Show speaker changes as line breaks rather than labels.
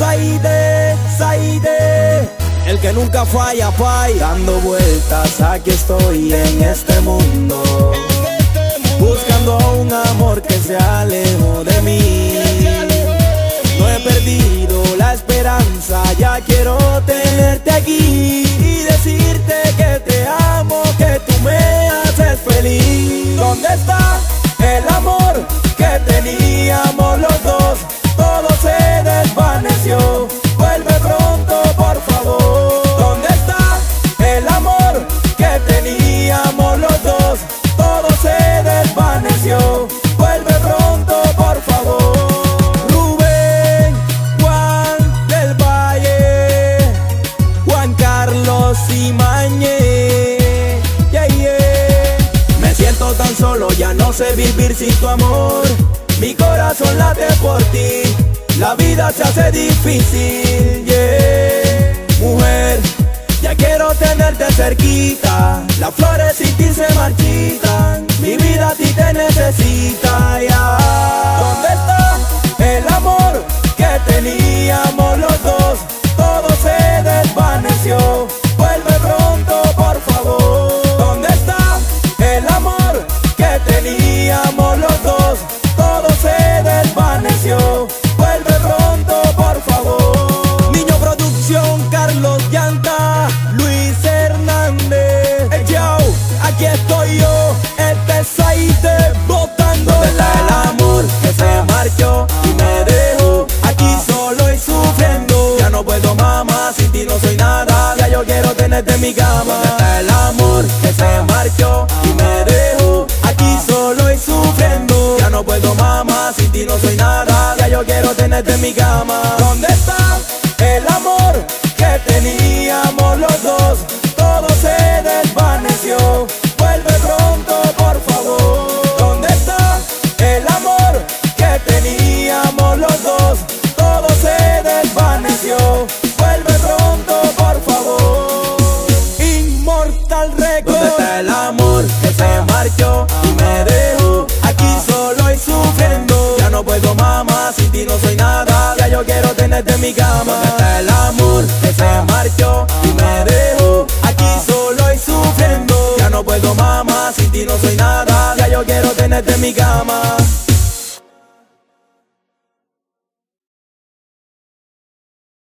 Saide, Saide, el que nunca falla, falla. Dando vueltas, aquí estoy en este mundo. Buscando un amor que se alejo de mí. No he perdido la esperanza, ya quiero tenerte aquí y decirte que te amo, que tú me haces feliz. ¿Dónde está el amor que teníamos los dos? Que teníamos los dos? Todo se desvaneció. Vuelve pronto, por favor. Rubén, Juan del Valle, Juan Carlos Imañez. Yeah, yeah. Me siento tan solo, ya no sé vivir sin tu amor. Mi corazón late por ti, la vida se hace difícil. Yeah. Tenerte cerquita. Las flores sin ti se marchitan. Mi vida a ti te necesita. ya. ¿Dónde está el amor que teníamos los dos? Todo se desvaneció. Vuelve pronto, por favor. ¿Dónde está el amor que teníamos los dos? Todo se desvaneció. Vuelve pronto, por favor. Niño Producción, Carlos Llanta, en mi cama. ¿Dónde está el amor que se marchó y me dejó aquí solo y sufriendo. Ya no puedo mamá, sin ti no soy nada. Ya yo quiero tenerte en mi cama. ¿Dónde tenerte en mi cama. ¿Dónde está el amor que se marchó y me dejó aquí solo y sufriendo? Ya no puedo mamá, sin ti no soy nada. Ya yo quiero tenerte en mi cama.